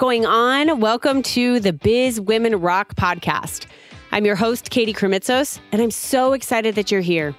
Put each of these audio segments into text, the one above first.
going on? Welcome to the Biz Women Rock podcast. I'm your host, Katie Krimitsos, and I'm so excited that you're here.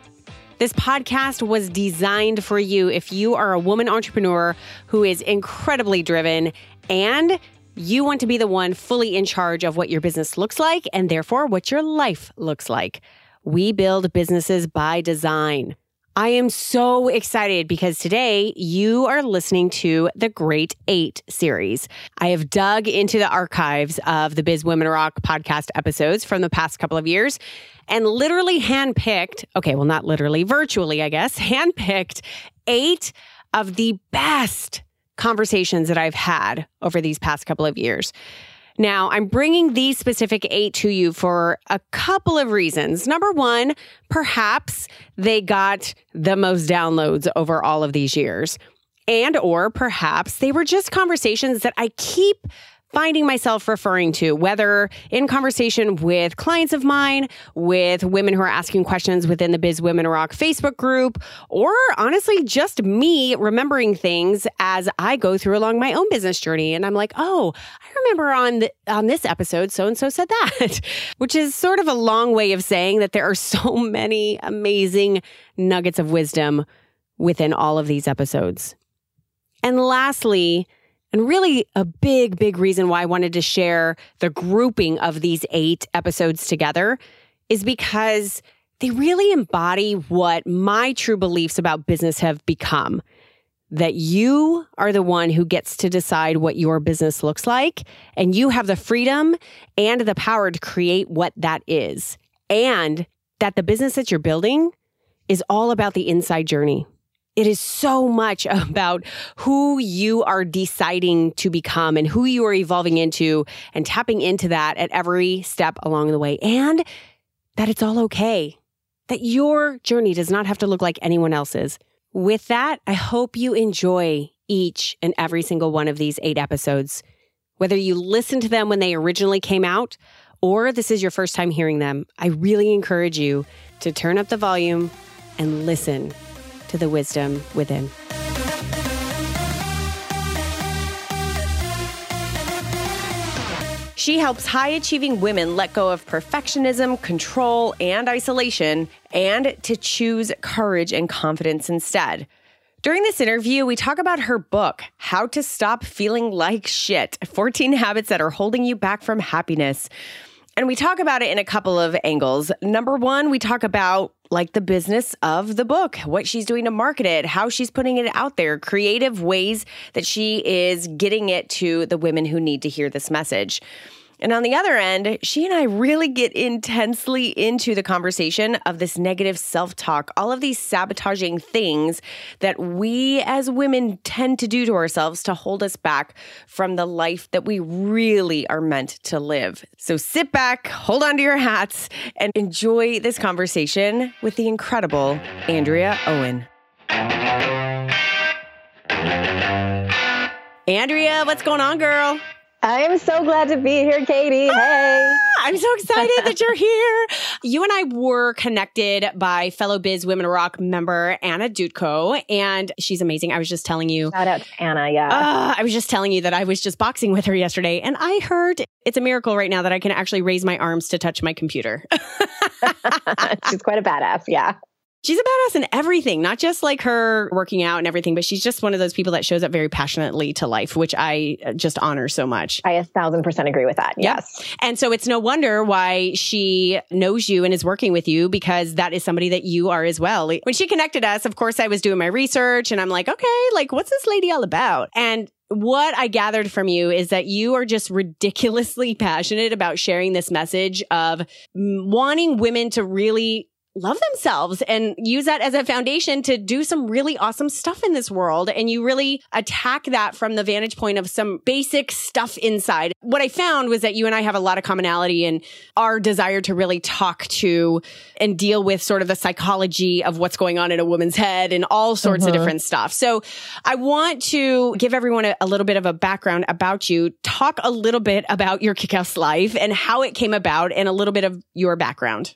This podcast was designed for you if you are a woman entrepreneur who is incredibly driven and you want to be the one fully in charge of what your business looks like and therefore what your life looks like. We build businesses by design. I am so excited because today you are listening to the Great Eight series. I have dug into the archives of the Biz Women Rock podcast episodes from the past couple of years and literally handpicked, okay, well, not literally, virtually, I guess, handpicked eight of the best conversations that I've had over these past couple of years. Now, I'm bringing these specific eight to you for a couple of reasons. Number one, perhaps they got the most downloads over all of these years. And or perhaps they were just conversations that I keep finding myself referring to, whether in conversation with clients of mine, with women who are asking questions within the Biz Women Rock Facebook group, or honestly, just me remembering things as I go through along my own business journey. And I'm like, oh, I remember on the, on this episode, so and so said that, which is sort of a long way of saying that there are so many amazing nuggets of wisdom within all of these episodes. And lastly, and really, a big, big reason why I wanted to share the grouping of these eight episodes together is because they really embody what my true beliefs about business have become. That you are the one who gets to decide what your business looks like, and you have the freedom and the power to create what that is. And that the business that you're building is all about the inside journey. It is so much about who you are deciding to become and who you are evolving into and tapping into that at every step along the way. And that it's all okay, that your journey does not have to look like anyone else's. With that, I hope you enjoy each and every single one of these eight episodes. Whether you listened to them when they originally came out or this is your first time hearing them, I really encourage you to turn up the volume and listen to the wisdom within. She helps high achieving women let go of perfectionism, control, and isolation, and to choose courage and confidence instead. During this interview, we talk about her book, How to Stop Feeling Like Shit 14 Habits That Are Holding You Back from Happiness. And we talk about it in a couple of angles. Number one, we talk about like the business of the book, what she's doing to market it, how she's putting it out there, creative ways that she is getting it to the women who need to hear this message. And on the other end, she and I really get intensely into the conversation of this negative self talk, all of these sabotaging things that we as women tend to do to ourselves to hold us back from the life that we really are meant to live. So sit back, hold on to your hats, and enjoy this conversation with the incredible Andrea Owen. Andrea, what's going on, girl? I am so glad to be here, Katie. Ah, hey. I'm so excited that you're here. You and I were connected by fellow Biz Women Rock member Anna Dutko, and she's amazing. I was just telling you. Shout out to Anna, yeah. Uh, I was just telling you that I was just boxing with her yesterday, and I heard it's a miracle right now that I can actually raise my arms to touch my computer. she's quite a badass, yeah she's a badass in everything, not just like her working out and everything, but she's just one of those people that shows up very passionately to life, which I uh, just honor so much. I a thousand percent agree with that. Yes. Yep. And so it's no wonder why she knows you and is working with you because that is somebody that you are as well. When she connected us, of course, I was doing my research and I'm like, okay, like what's this lady all about? And what I gathered from you is that you are just ridiculously passionate about sharing this message of wanting women to really love themselves and use that as a foundation to do some really awesome stuff in this world. And you really attack that from the vantage point of some basic stuff inside. What I found was that you and I have a lot of commonality in our desire to really talk to and deal with sort of the psychology of what's going on in a woman's head and all sorts of mm-hmm. different stuff. So I want to give everyone a, a little bit of a background about you, talk a little bit about your kickass life and how it came about and a little bit of your background.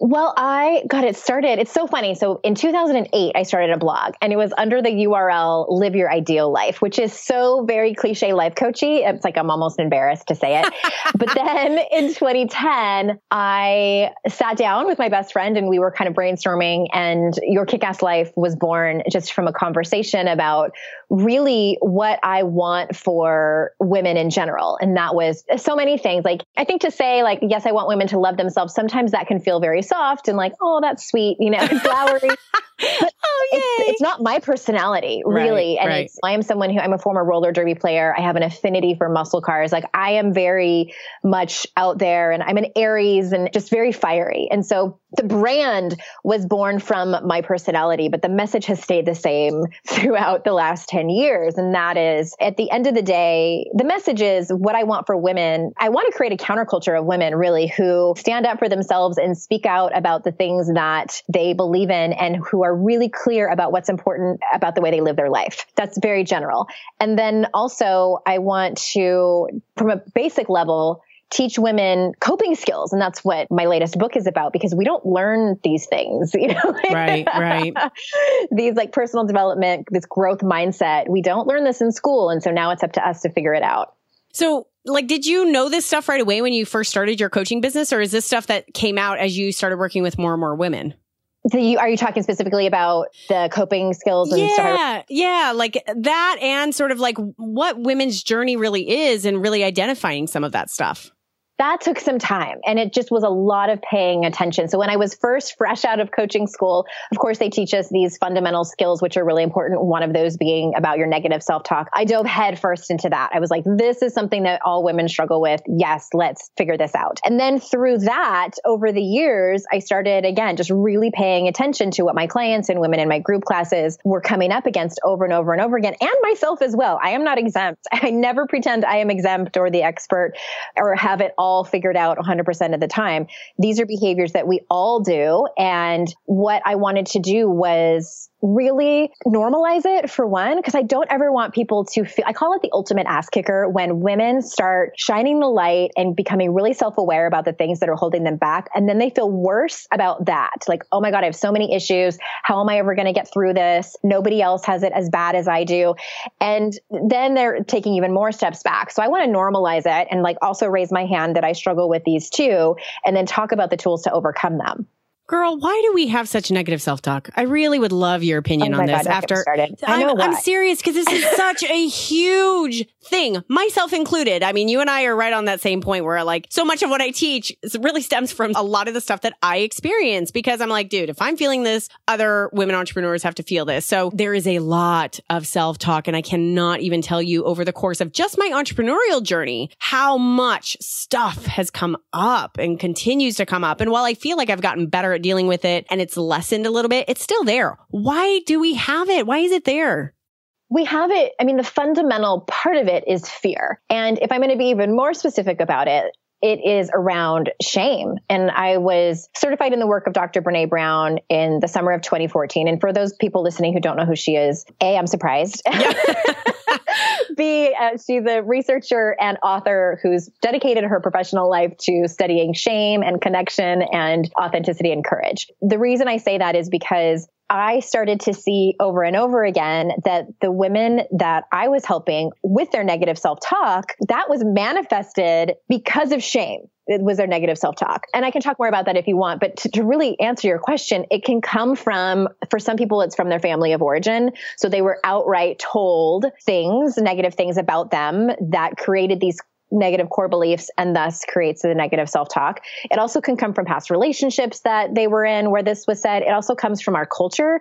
Well, I got it started. It's so funny. So in 2008, I started a blog and it was under the URL Live Your Ideal Life, which is so very cliche life coachy. It's like I'm almost embarrassed to say it. but then in 2010, I sat down with my best friend and we were kind of brainstorming and Your Kick-Ass Life was born just from a conversation about really what I want for women in general. And that was so many things. Like I think to say like, yes, I want women to love themselves. Sometimes that can feel very soft and like, oh, that's sweet, you know, flowery. but oh, it's, it's, not my personality, really. Right, and right. I am someone who I'm a former roller derby player. I have an affinity for muscle cars. Like I am very much out there and I'm an Aries and just very fiery. And so the brand was born from my personality, but the message has stayed the same throughout the last 10 years. And that is at the end of the day, the message is what I want for women. I want to create a counterculture of women really who stand up for themselves and speak out about the things that they believe in and who are really clear about what's important about the way they live their life. That's very general. And then also I want to, from a basic level, teach women coping skills. And that's what my latest book is about because we don't learn these things you know? Right right. These like personal development this growth mindset we don't learn this in school. And so now it's up to us to figure it out. So like did you know this stuff right away when you first started your coaching business? Or is this stuff that came out as you started working with more and more women so you, are you talking specifically about the coping skills and yeah, stuff? Yeah, like that and sort of like what women's journey really is and really identifying some of that stuff that took some time and it just was a lot of paying attention. So when I was first fresh out of coaching school, of course they teach us these fundamental skills, which are really important. One of those being about your negative self-talk. I dove headfirst into that. I was like, this is something that all women struggle with. Yes, let's figure this out. And then through that, over the years, I started again, just really paying attention to what my clients and women in my group classes were coming up against over and over and over again, and myself as well. I am not exempt. I never pretend I am exempt or the expert or have it all all figured out 100% of the time. These are behaviors that we all do. And what I wanted to do was really normalize it for one, because I don't ever want people to feel, I call it the ultimate ass kicker when women start shining the light and becoming really self aware about the things that are holding them back. And then they feel worse about that. Like, oh my God, I have so many issues. How am I ever going to get through this? Nobody else has it as bad as I do. And then they're taking even more steps back. So I want to normalize it and like also raise my hand that I struggle with these too, and then talk about the tools to overcome them. Girl, why do we have such negative self talk? I really would love your opinion oh on this. God, after I know I'm, I'm serious because this is such a huge thing, myself included. I mean, you and I are right on that same point where like so much of what I teach really stems from a lot of the stuff that I experience because I'm like, dude, if I'm feeling this, other women entrepreneurs have to feel this. So there is a lot of self talk, and I cannot even tell you over the course of just my entrepreneurial journey how much stuff has come up and continues to come up. And while I feel like I've gotten better dealing with it and it's lessened a little bit, it's still there. Why do we have it? Why is it there? We have it. I mean, the fundamental part of it is fear. And if I'm going to be even more specific about it, it is around shame. And I was certified in the work of Dr. Brene Brown in the summer of 2014. And for those people listening who don't know who she is, A, I'm surprised. Yeah. B, uh, she's a researcher and author who's dedicated her professional life to studying shame and connection and authenticity and courage. The reason I say that is because I started to see over and over again that the women that I was helping with their negative self talk, that was manifested because of shame. It was their negative self talk. And I can talk more about that if you want. But to, to, really answer your question, it can come from, for some people, it's from their family of origin. So they were outright told things, negative things about them that created these negative core beliefs and thus creates the negative self-talk. It also can come from past relationships that they were in where this was said. It also comes from our culture.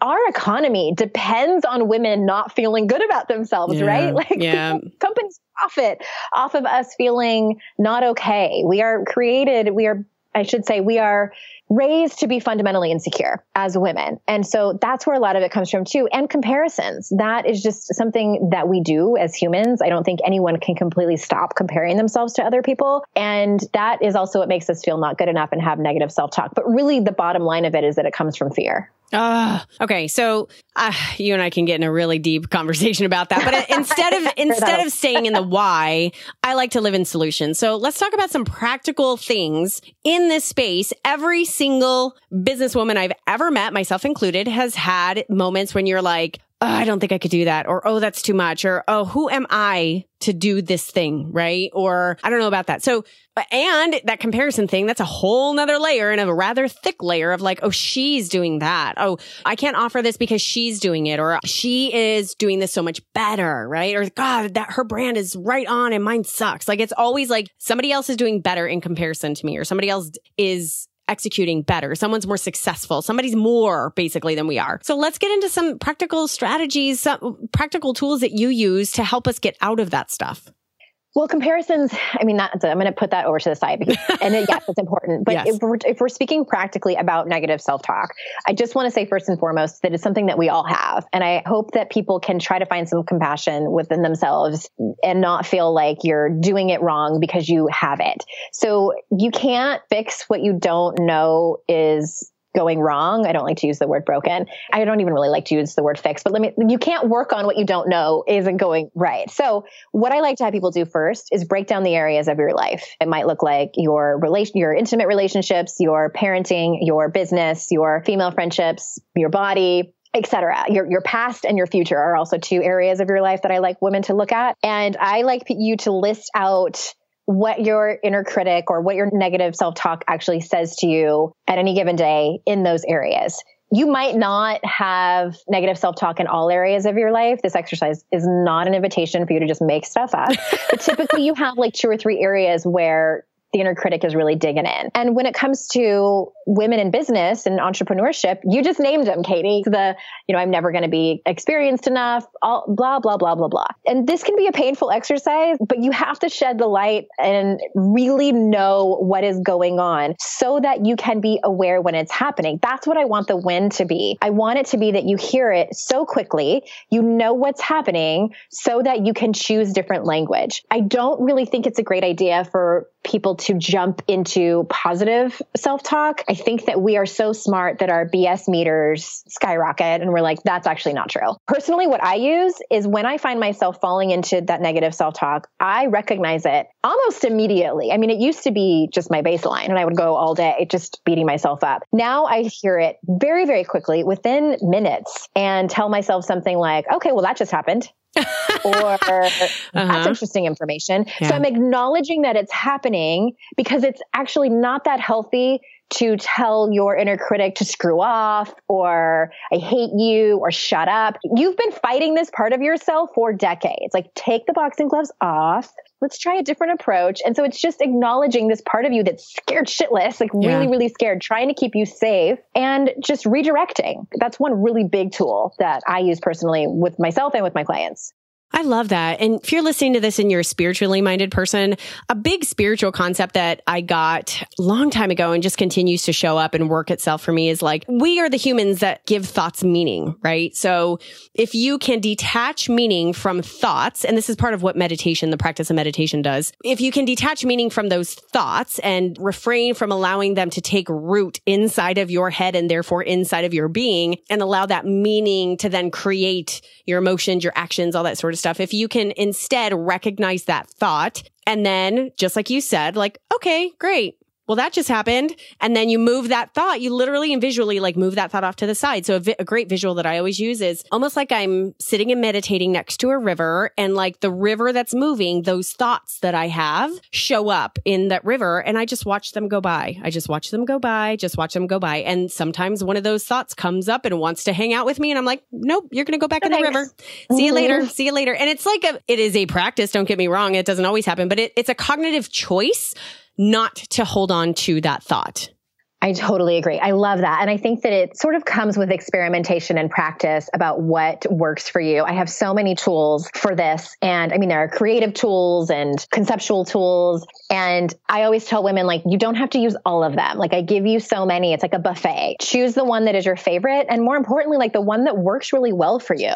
Our economy depends on women not feeling good about themselves, yeah, right? Like yeah. companies profit off of us feeling not okay. We are created, we are I should say we are raised to be fundamentally insecure as women. And so that's where a lot of it comes from too. And comparisons. That is just something that we do as humans. I don't think anyone can completely stop comparing themselves to other people. And that is also what makes us feel not good enough and have negative self talk. But really, the bottom line of it is that it comes from fear. Uh, okay, so uh, you and I can get in a really deep conversation about that. But instead of instead of staying in the why, I like to live in solutions. So let's talk about some practical things in this space. Every single businesswoman I've ever met, myself included, has had moments when you're like, oh, I don't think I could do that. Or, oh, that's too much. Or, oh, who am I to do this thing? Right. Or I don't know about that. So, uh, and that comparison thing, that's a whole nother layer and a rather thick layer of like, oh, she's doing that. Oh, I can't offer this because she's doing it. Or she is doing this so much better. Right. Or God, that her brand is right on and mine sucks. Like it's always like somebody else is doing better in comparison to me or somebody else is executing better. Someone's more successful. Somebody's more basically than we are. So let's get into some practical strategies, some practical tools that you use to help us get out of that stuff. Well, comparisons, I mean, that, I'm going to put that over to the side because, and it, yes, it's important. But yes. if, we're, if we're speaking practically about negative self talk, I just want to say first and foremost that it's something that we all have. And I hope that people can try to find some compassion within themselves and not feel like you're doing it wrong because you have it. So you can't fix what you don't know is going wrong. I don't like to use the word broken. I don't even really like to use the word fix, but let me, you can't work on what you don't know isn't going right. So what I like to have people do first is break down the areas of your life. It might look like your relation, your intimate relationships, your parenting, your business, your female friendships, your body, etc. Your your past and your future are also two areas of your life that I like women to look at. And I like you to list out what your inner critic or what your negative self talk actually says to you at any given day in those areas. You might not have negative self talk in all areas of your life. This exercise is not an invitation for you to just make stuff up. but typically, you have like two or three areas where the inner critic is really digging in. And when it comes to women in business and entrepreneurship, you just named them, Katie. The, you know, I'm never going to be experienced enough, all, blah, blah, blah, blah, blah. And this can be a painful exercise, but you have to shed the light and really know what is going on so that you can be aware when it's happening. That's what I want the win to be. I want it to be that you hear it so quickly, you know what's happening so that you can choose different language. I don't really think it's a great idea for people to jump into positive self talk. I think that we are so smart that our BS meters skyrocket and we're like, that's actually not true. Personally, what I use is when I find myself falling into that negative self talk, I recognize it almost immediately. I mean, it used to be just my baseline and I would go all day just beating myself up. Now I hear it very, very quickly within minutes and tell myself something like, okay, well, that just happened or uh-huh. that's interesting information. Yeah. So I'm acknowledging that it's happening because it's actually not that healthy to tell your inner critic to screw off or I hate you or shut up. You've been fighting this part of yourself for decades. Like take the boxing gloves off. Let's try a different approach. And so it's just acknowledging this part of you that's scared shitless, like yeah. really, really scared, trying to keep you safe and just redirecting. That's one really big tool that I use personally with myself and with my clients. I love that. And if you're listening to this and you're a spiritually minded person, a big spiritual concept that I got a long time ago and just continues to show up and work itself for me is like, we are the humans that give thoughts meaning, right? So if you can detach meaning from thoughts, and this is part of what meditation, the practice of meditation does, if you can detach meaning from those thoughts and refrain from allowing them to take root inside of your head and therefore inside of your being and allow that meaning to then create your emotions, your actions, all that sort of stuff, if you can instead recognize that thought and then just like you said, like, okay, great well, that just happened. And then you move that thought, you literally and visually like move that thought off to the side. So a, vi- a, great visual that I always use is almost like I'm sitting and meditating next to a river and like the river that's moving, those thoughts that I have show up in that river and I just watch them go by. I just watch them go by, just watch them go by. And sometimes one of those thoughts comes up and wants to hang out with me. And I'm like, nope, you're going to go back in the river. See you later. Mm-hmm. See you later. And it's like a, it is a practice. Don't get me wrong. It doesn't always happen, but it, it's a cognitive choice not to hold on to that thought. I totally agree. I love that. And I think that it sort of comes with experimentation and practice about what works for you. I have so many tools for this. And I mean, there are creative tools and conceptual tools. And I always tell women, like, you don't have to use all of them. Like, I give you so many. It's like a buffet. Choose the one that is your favorite. And more importantly, like the one that works really well for you.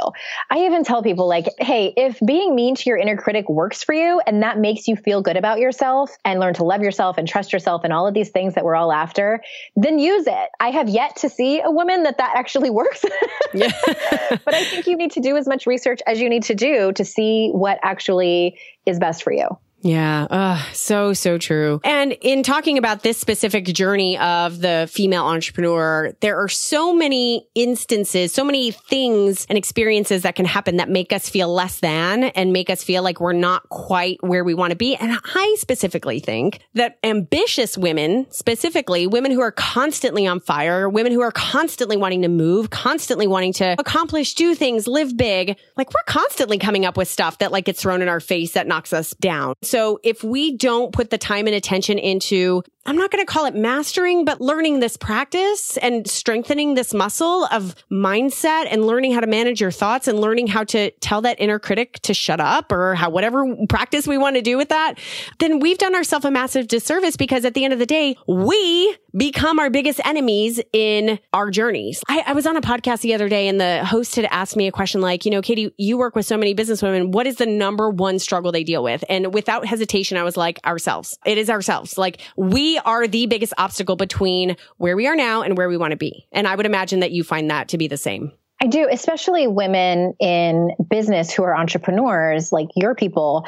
I even tell people, like, hey, if being mean to your inner critic works for you and that makes you feel good about yourself and learn to love yourself and trust yourself and all of these things that we're all after, then use it. I have yet to see a woman that that actually works. but I think you need to do as much research as you need to do to see what actually is best for you. Yeah. Uh, so, so true. And in talking about this specific journey of the female entrepreneur, there are so many instances, so many things and experiences that can happen that make us feel less than and make us feel like we're not quite where we want to be. And I specifically think that ambitious women, specifically women who are constantly on fire, women who are constantly wanting to move, constantly wanting to accomplish, do things, live big, like we're constantly coming up with stuff that like gets thrown in our face that knocks us down. If we don't put the time and attention into I'm not going to call it mastering, but learning this practice and strengthening this muscle of mindset and learning how to manage your thoughts and learning how to tell that inner critic to shut up or how whatever practice we want to do with that, then we've done ourselves a massive disservice because at the end of the day, we become our biggest enemies in our journeys. I, I was on a podcast the other day and the host had asked me a question like, you know, Katie, you work with so many business women. What is the number one struggle they deal with? And without hesitation, I was like, ourselves. It is ourselves. Like we are the biggest obstacle between where we are now and where we want to be. And I would imagine that you find that to be the same. I do, especially women in business who are entrepreneurs, like your people.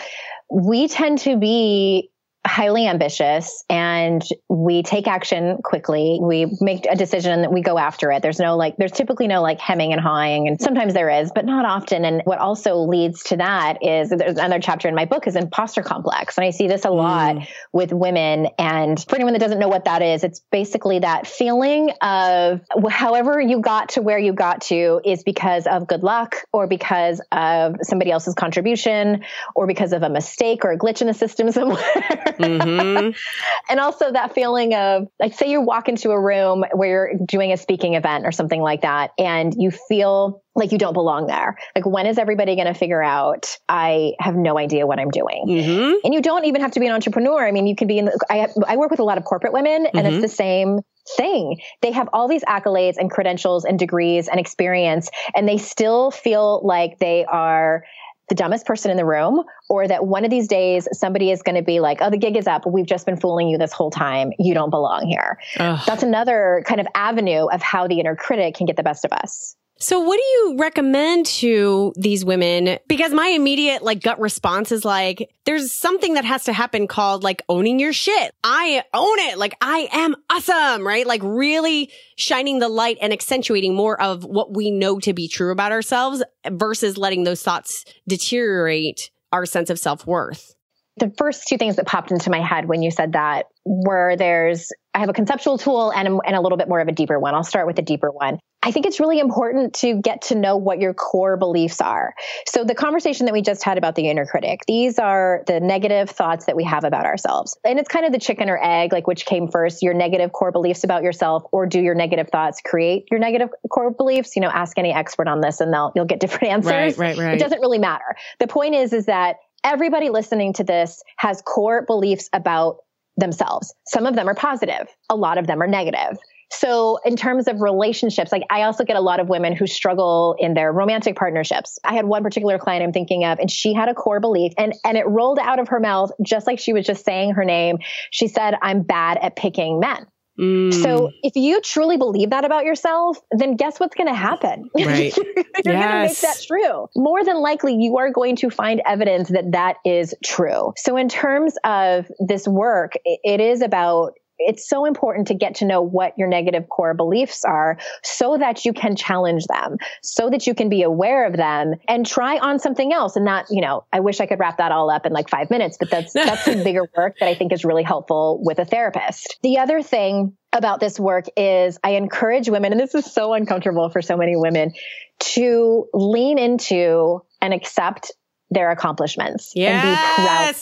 We tend to be highly ambitious and we take action quickly. We make a decision and we go after it. There's no like, there's typically no like hemming and hawing and sometimes there is, but not often. And what also leads to that is there's another chapter in my book is imposter complex. And I see this a lot mm. with women. And for anyone that doesn't know what that is, it's basically that feeling of however you got to where you got to is because of good luck or because of somebody else's contribution or because of a mistake or a glitch in the system somewhere. Mm-hmm. and also that feeling of like, say you walk into a room where you're doing a speaking event or something like that, and you feel like you don't belong there. Like, when is everybody going to figure out I have no idea what I'm doing? Mm-hmm. And you don't even have to be an entrepreneur. I mean, you can be in the, I, I work with a lot of corporate women, and mm-hmm. it's the same thing. They have all these accolades and credentials and degrees and experience, and they still feel like they are the dumbest person in the room or that one of these days somebody is going to be like, oh, the gig is up. We've just been fooling you this whole time. You don't belong here. Ugh. That's another kind of avenue of how the inner critic can get the best of us. So what do you recommend to these women? Because my immediate like gut response is like, there's something that has to happen called like owning your shit. I own it. Like I am awesome, right? Like really shining the light and accentuating more of what we know to be true about ourselves versus letting those thoughts deteriorate our sense of self worth the first two things that popped into my head when you said that were there's I have a conceptual tool and a, and a little bit more of a deeper one. I'll start with the deeper one. I think it's really important to get to know what your core beliefs are. So the conversation that we just had about the inner critic, these are the negative thoughts that we have about ourselves. And it's kind of the chicken or egg, like which came first, your negative core beliefs about yourself or do your negative thoughts create your negative core beliefs? You know, ask any expert on this and they'll you'll get different answers. Right, right, right. It doesn't really matter. The point is is that everybody listening to this has core beliefs about themselves. Some of them are positive, a lot of them are negative. So, in terms of relationships, like I also get a lot of women who struggle in their romantic partnerships. I had one particular client I'm thinking of, and she had a core belief, and, and it rolled out of her mouth just like she was just saying her name. She said, I'm bad at picking men. Mm. So if you truly believe that about yourself, then guess what's going to happen? Right. You're yes. going to make that true. More than likely, you are going to find evidence that that is true. So in terms of this work, it is about it's so important to get to know what your negative core beliefs are so that you can challenge them, so that you can be aware of them and try on something else. And not, you know, I wish I could wrap that all up in like five minutes, but that's, that's some bigger work that I think is really helpful with a therapist. The other thing about this work is I encourage women, and this is so uncomfortable for so many women, to lean into and accept their accomplitimes yes. and be proud.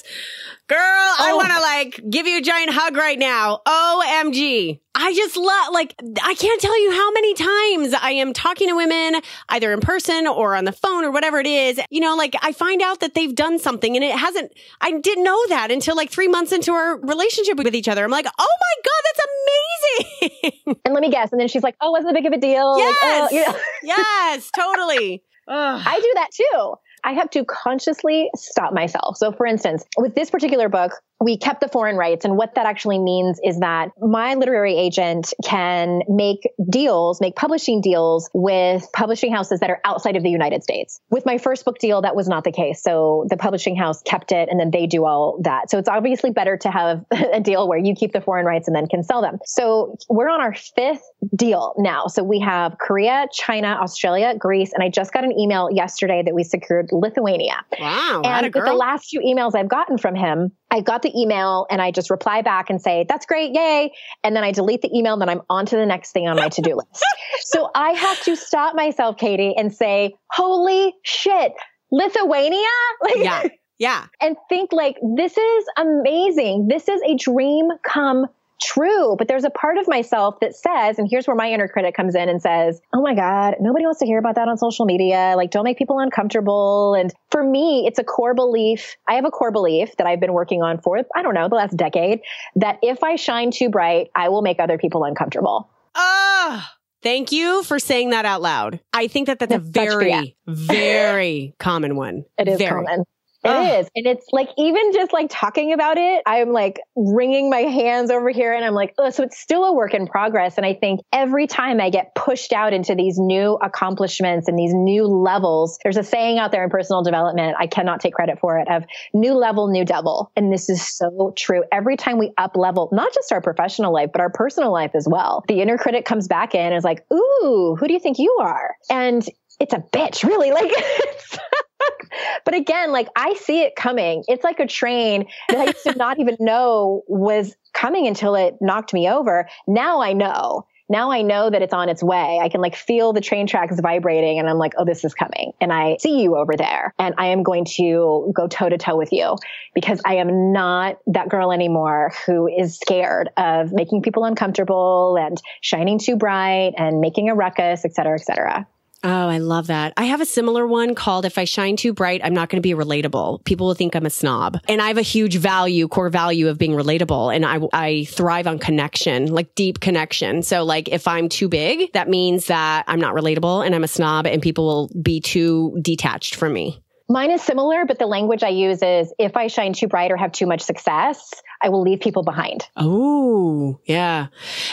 Girl, oh. I want to like give you a giant hug right now. OMG. I just love, like, I can't tell you how many times I am talking to women, either in person or on the phone or whatever it is. You know, like I find out that they've done something and it hasn't, I didn't know that until like three months into our relationship with each other. I'm like, oh my God, that's amazing. And let me guess. And then she's like, oh, wasn't a big of a deal. Yes. Like, oh, you know. yes, totally. I do that too. I have to consciously stop myself. So, for instance, with this particular book, we kept the foreign rights. And what that actually means is that my literary agent can make deals, make publishing deals with publishing houses that are outside of the United States. With my first book deal, that was not the case. So the publishing house kept it and then they do all that. So it's obviously better to have a deal where you keep the foreign rights and then can sell them. So we're on our fifth deal now. So we have Korea, China, Australia, Greece, and I just got an email yesterday that we secured Lithuania. Wow. And with the last few emails I've gotten from him, I got the email and I just reply back and say, that's great, yay. And then I delete the email and then I'm on to the next thing on my to do list. So I have to stop myself, Katie, and say, holy shit, Lithuania? Like, yeah. Yeah. And think like, this is amazing. This is a dream come true. But there's a part of myself that says, and here's where my inner critic comes in and says, Oh my God, nobody wants to hear about that on social media. Like, don't make people uncomfortable. And for me, it's a core belief. I have a core belief that I've been working on for, I don't know, the last decade that if I shine too bright, I will make other people uncomfortable. Ah. Oh. Thank you for saying that out loud. I think that that's, that's a very, very common one. It is very. common. It ah. is, And it's like, even just like talking about it, I'm like wringing my hands over here and I'm like, oh, so it's still a work in progress. And I think every time I get pushed out into these new accomplishments and these new levels, there's a saying out there in personal development, I cannot take credit for it, of new level, new devil. And this is so true. Every time we up level, not just our professional life, but our personal life as well, the inner critic comes back in and is like, ooh, who do you think you are? And it's a bitch, really. Like, but again, like I see it coming. It's like a train that I used to not even know was coming until it knocked me over. Now I know. Now I know that it's on its way. I can like feel the train tracks vibrating and I'm like, oh, this is coming. And I see you over there and I am going to go toe to toe with you because I am not that girl anymore who is scared of making people uncomfortable and shining too bright and making a ruckus, et cetera, et cetera. Oh, I love that. I have a similar one called If I Shine Too Bright, I'm Not going to be relatable. People will think I'm a snob. And I have a huge value, core value of being relatable. And I, I thrive on connection, like deep connection. So like if I'm too big, that means that I'm not relatable and I'm a snob and people will be too detached from me. Mine is similar, but the language I use is if I shine too bright or have too much success, I will leave people behind. Oh, yeah.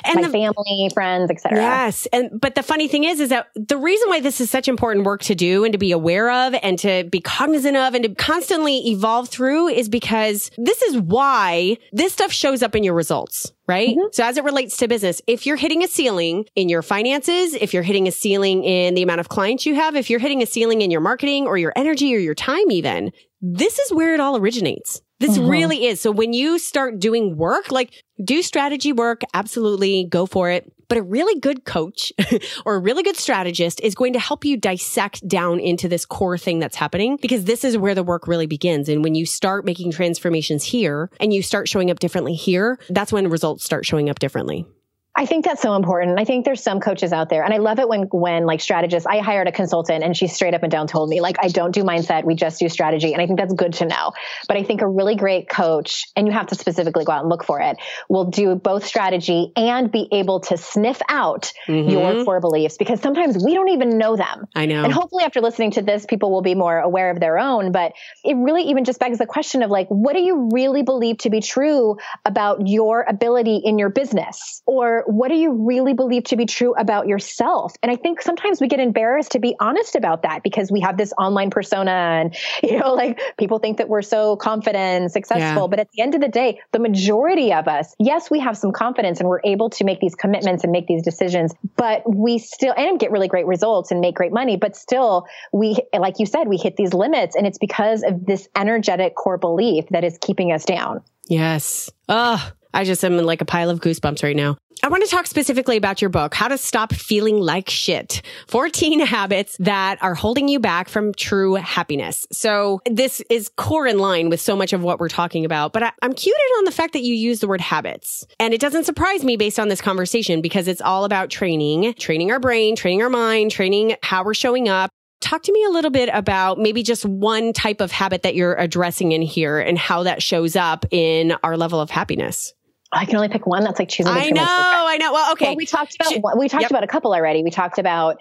And my the, family, friends, etc. Yes. And but the funny thing is is that the reason why this is such important work to do and to be aware of and to be cognizant of and to constantly evolve through is because this is why this stuff shows up in your results right? Mm-hmm. So as it relates to business, if you're hitting a ceiling in your finances, if you're hitting a ceiling in the amount of clients you have, if you're hitting a ceiling in your marketing or your energy or your time even, this is where it all originates. This mm-hmm. really is. So when you start doing work, like do strategy work, absolutely go for it. But a really good coach or a really good strategist is going to help you dissect down into this core thing that's happening because this is where the work really begins. And when you start making transformations here and you start showing up differently here, that's when results start showing up differently. I think that's so important. I think there's some coaches out there and I love it when, when like strategists, I hired a consultant and she straight up and down told me like, I don't do mindset. We just do strategy. And I think that's good to know. But I think a really great coach, and you have to specifically go out and look for it, will do both strategy and be able to sniff out mm-hmm. your core beliefs because sometimes we don't even know them. I know. And hopefully after listening to this, people will be more aware of their own. But it really even just begs the question of like, what do you really believe to be true about your ability in your business or what do you really believe to be true about yourself? And I think sometimes we get embarrassed to be honest about that because we have this online persona and, you know, like people think that we're so confident, and successful. Yeah. But at the end of the day, the majority of us, yes, we have some confidence and we're able to make these commitments and make these decisions, but we still, and get really great results and make great money. But still, we, like you said, we hit these limits and it's because of this energetic core belief that is keeping us down. Yes. Oh, I just am like a pile of goosebumps right now. I want to talk specifically about your book, How to Stop Feeling Like Shit 14 Habits That Are Holding You Back from True Happiness. So this is core in line with so much of what we're talking about, but I, am cued on the fact that you use the word habits. And it doesn't surprise me based on this conversation because it's all about training, training our brain, training our mind, training how we're showing up. Talk to me a little bit about maybe just one type of habit that you're addressing in here and how that shows up in our level of happiness. I can only pick one. That's like choosing. I know, I know. Well, okay. Well, we talked about we talked yep. about a couple already. We talked about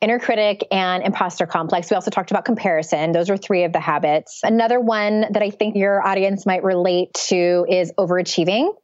inner critic and imposter complex. We also talked about comparison. Those are three of the habits. Another one that I think your audience might relate to is overachieving.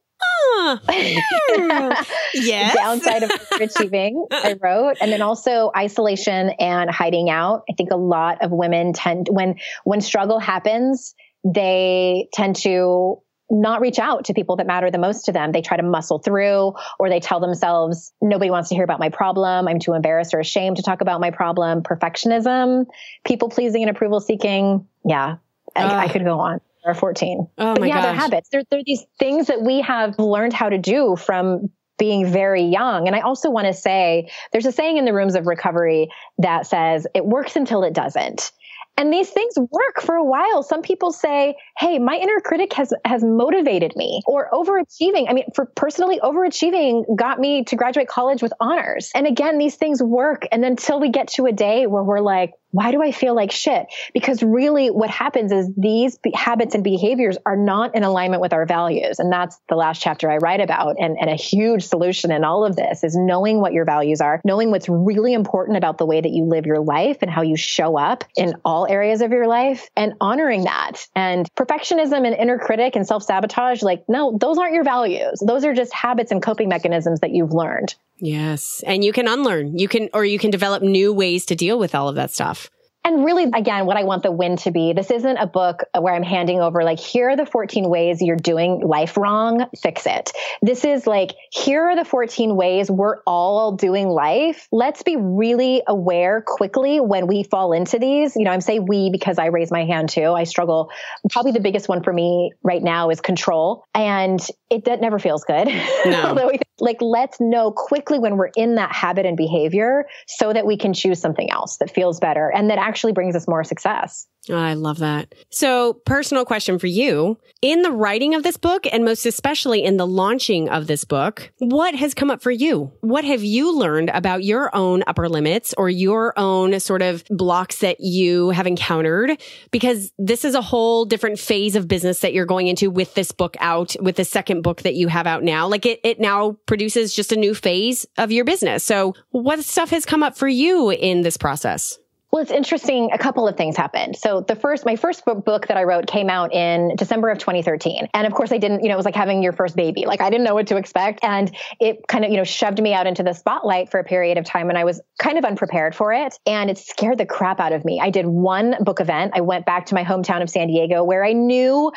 Hmm. yes. Downside of overachieving, I wrote. And then also isolation and hiding out. I think a lot of women tend, when, when struggle happens, they tend to not reach out to people that matter the most to them. They try to muscle through or they tell themselves, nobody wants to hear about my problem. I'm too embarrassed or ashamed to talk about my problem. Perfectionism, people pleasing and approval seeking. Yeah, I, I could go on or 14. Oh but my yeah, gosh. they're habits. They're, they're these things that we have learned how to do from being very young. And I also want to say there's a saying in the rooms of recovery that says it works until it doesn't. And these things work for a while. Some people say, Hey, my inner critic has, has motivated me or overachieving. I mean, for personally overachieving got me to graduate college with honors. And again, these things work. And until we get to a day where we're like, why do I feel like shit? Because really what happens is these habits and behaviors are not in alignment with our values. And that's the last chapter I write about. And, and a huge solution in all of this is knowing what your values are, knowing what's really important about the way that you live your life and how you show up in all areas of your life and honoring that. And perfectionism and inner critic and self sabotage, like, no, those aren't your values. Those are just habits and coping mechanisms that you've learned. Yes. And you can unlearn. You can, or you can develop new ways to deal with all of that stuff. And really, again, what I want the win to be this isn't a book where I'm handing over, like, here are the 14 ways you're doing life wrong, fix it. This is like, here are the 14 ways we're all doing life. Let's be really aware quickly when we fall into these. You know, I'm saying we because I raise my hand too. I struggle. Probably the biggest one for me right now is control. And it that never feels good. No. Although we, like, let's know quickly when we're in that habit and behavior so that we can choose something else that feels better and that actually brings us more success. Oh, I love that. So, personal question for you. In the writing of this book, and most especially in the launching of this book, what has come up for you? What have you learned about your own upper limits or your own sort of blocks that you have encountered? Because this is a whole different phase of business that you're going into with this book out, with the second book that you have out now. Like it, it now produces just a new phase of your business. So, what stuff has come up for you in this process? Well, it's interesting. A couple of things happened. So the first, my first book that I wrote came out in December of 2013. And of course I didn't, you know, it was like having your first baby. Like I didn't know what to expect. And it kind of, you know, shoved me out into the spotlight for a period of time. And I was kind of unprepared for it. And it scared the crap out of me. I did one book event. I went back to my hometown of San Diego where I knew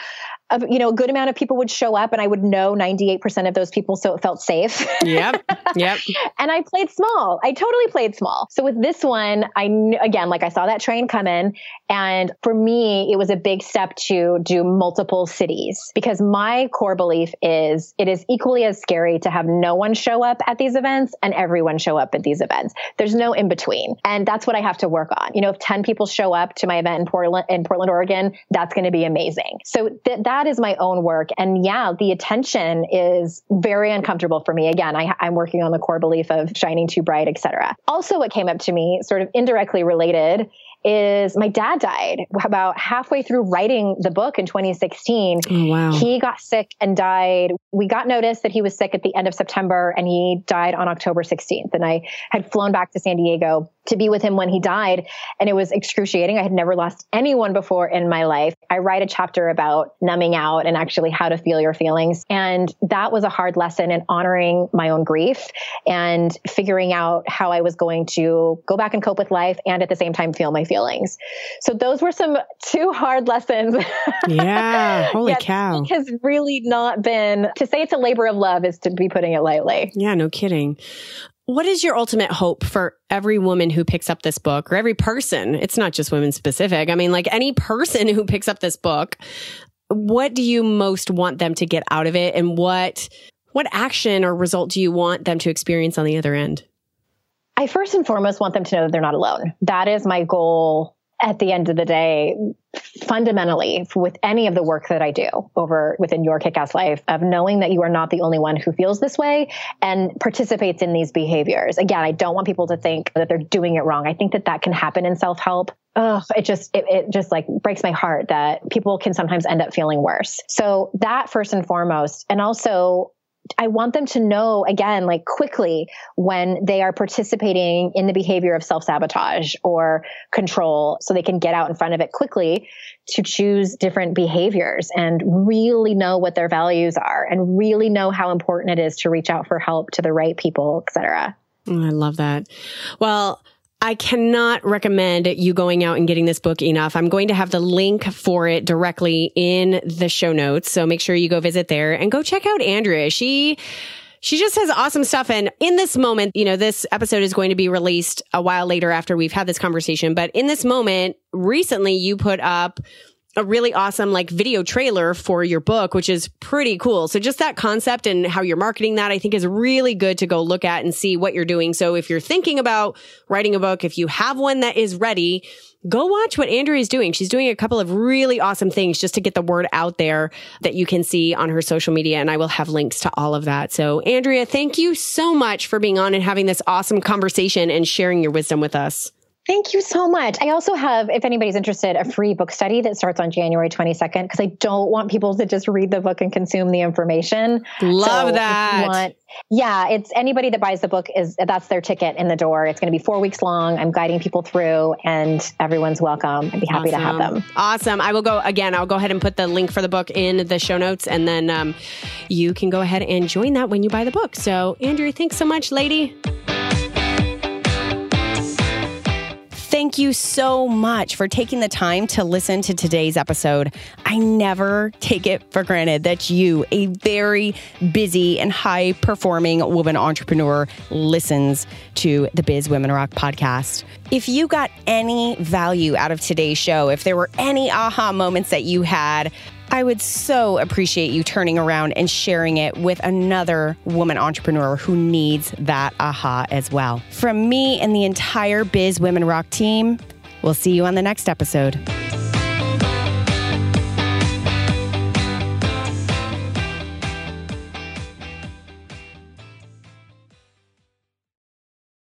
of, you know, a good amount of people would show up and I would know 98% of those people. So it felt safe. Yep. Yep. and I played small. I totally played small. So with this one, I again, like I saw that train come in. And for me, it was a big step to do multiple cities because my core belief is it is equally as scary to have no one show up at these events and everyone show up at these events. There's no in between. And that's what I have to work on. You know, if 10 people show up to my event in Portland, in Portland, Oregon, that's going to be amazing. So th- that is my own work. And yeah, the attention is very uncomfortable for me. Again, I, I'm working on the core belief of shining too bright, etc. Also, what came up to me, sort of indirectly related, is my dad died about halfway through writing the book in 2016. Oh, wow. He got sick and died. We got notice that he was sick at the end of September and he died on October 16th. And I had flown back to San Diego to be with him when he died. And it was excruciating. I had never lost anyone before in my life. I write a chapter about numbing out and actually how to feel your feelings. And that was a hard lesson in honoring my own grief and figuring out how I was going to go back and cope with life and at the same time feel my feelings. So those were some two hard lessons. Yeah. Holy Yet cow. has really not been to say it's a labor of love is to be putting it lightly. Yeah, no kidding. What is your ultimate hope for every woman who picks up this book or every person? It's not just women specific. I mean, like any person who picks up this book, what do you most want them to get out of it and what what action or result do you want them to experience on the other end? I first and foremost want them to know that they're not alone. That is my goal at the end of the day, fundamentally with any of the work that I do over within your kick-ass life of knowing that you are not the only one who feels this way and participates in these behaviors. Again, I don't want people to think that they're doing it wrong. I think that that can happen in self-help. Oh, it just, it, it just like breaks my heart that people can sometimes end up feeling worse. So that first and foremost, and also I want them to know again, like quickly when they are participating in the behavior of self sabotage or control so they can get out in front of it quickly to choose different behaviors and really know what their values are and really know how important it is to reach out for help to the right people, et cetera. Oh, I love that. Well, I cannot recommend you going out and getting this book enough. I'm going to have the link for it directly in the show notes. So make sure you go visit there and go check out Andrea. She, she just has awesome stuff. And in this moment, you know, this episode is going to be released a while later after we've had this conversation. But in this moment, recently you put up a really awesome like video trailer for your book, which is pretty cool. So just that concept and how you're marketing that, I think is really good to go look at and see what you're doing. So if you're thinking about writing a book, if you have one that is ready, go watch what Andrea is doing. She's doing a couple of really awesome things just to get the word out there that you can see on her social media. And I will have links to all of that. So Andrea, thank you so much for being on and having this awesome conversation and sharing your wisdom with us. Thank you so much. I also have, if anybody's interested, a free book study that starts on January 22nd because I don't want people to just read the book and consume the information. Love so that. Want, yeah, it's anybody that buys the book is that's their ticket in the door. It's going to be four weeks long. I'm guiding people through, and everyone's welcome. I'd be happy awesome. to have them. Awesome. I will go again. I'll go ahead and put the link for the book in the show notes, and then um, you can go ahead and join that when you buy the book. So, Andrea, thanks so much, lady. Thank you so much for taking the time to listen to today's episode. I never take it for granted that you, a very busy and high performing woman entrepreneur, listens to the Biz Women Rock podcast. If you got any value out of today's show, if there were any aha moments that you had, I would so appreciate you turning around and sharing it with another woman entrepreneur who needs that aha as well. From me and the entire Biz Women Rock team, we'll see you on the next episode.